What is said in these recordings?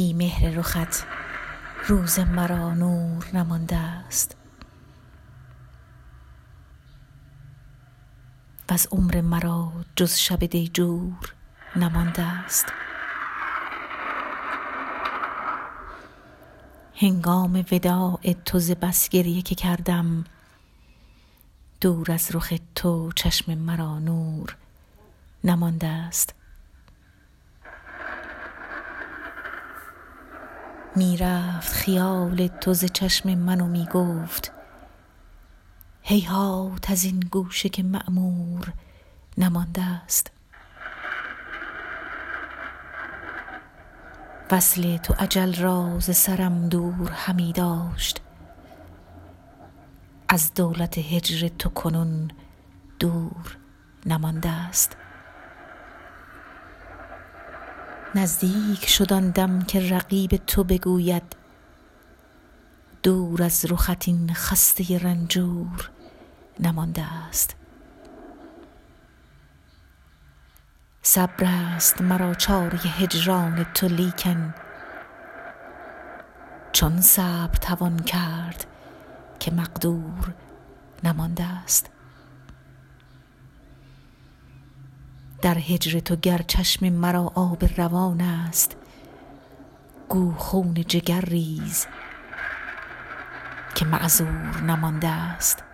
بی مهر رخت روز مرا نور نمانده است. و از عمر مرا جز شب دیجور نمانده است. هنگام وداع تو ز بس گریه که کردم دور از رخ تو چشم مرا نور نمانده است. می‌رفت خیال تو ز چشم من و می‌گفت هیهات از این گوشه که معمور نمانده است. وصل تو اجل را ز سرم دور همی داشت از دولت هجر تو کنون دور نمانده است. نزدیک شد دم که رقیب تو بگوید. دور از رخت این خسته رنجور نمانده است. صبر است مرا چاره هجران تو لیکن چون صبر توان کرد که مقدور نمانده است. در هجر تو گر چشم مرا آب روان است گو خون جگر ریز که معذور نمانده است.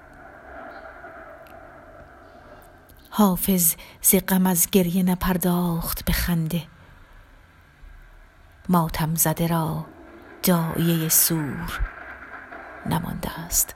حافظ ز غم از گریه نپرداخت به خنده ماتم زده را داعیه سور نمانده است.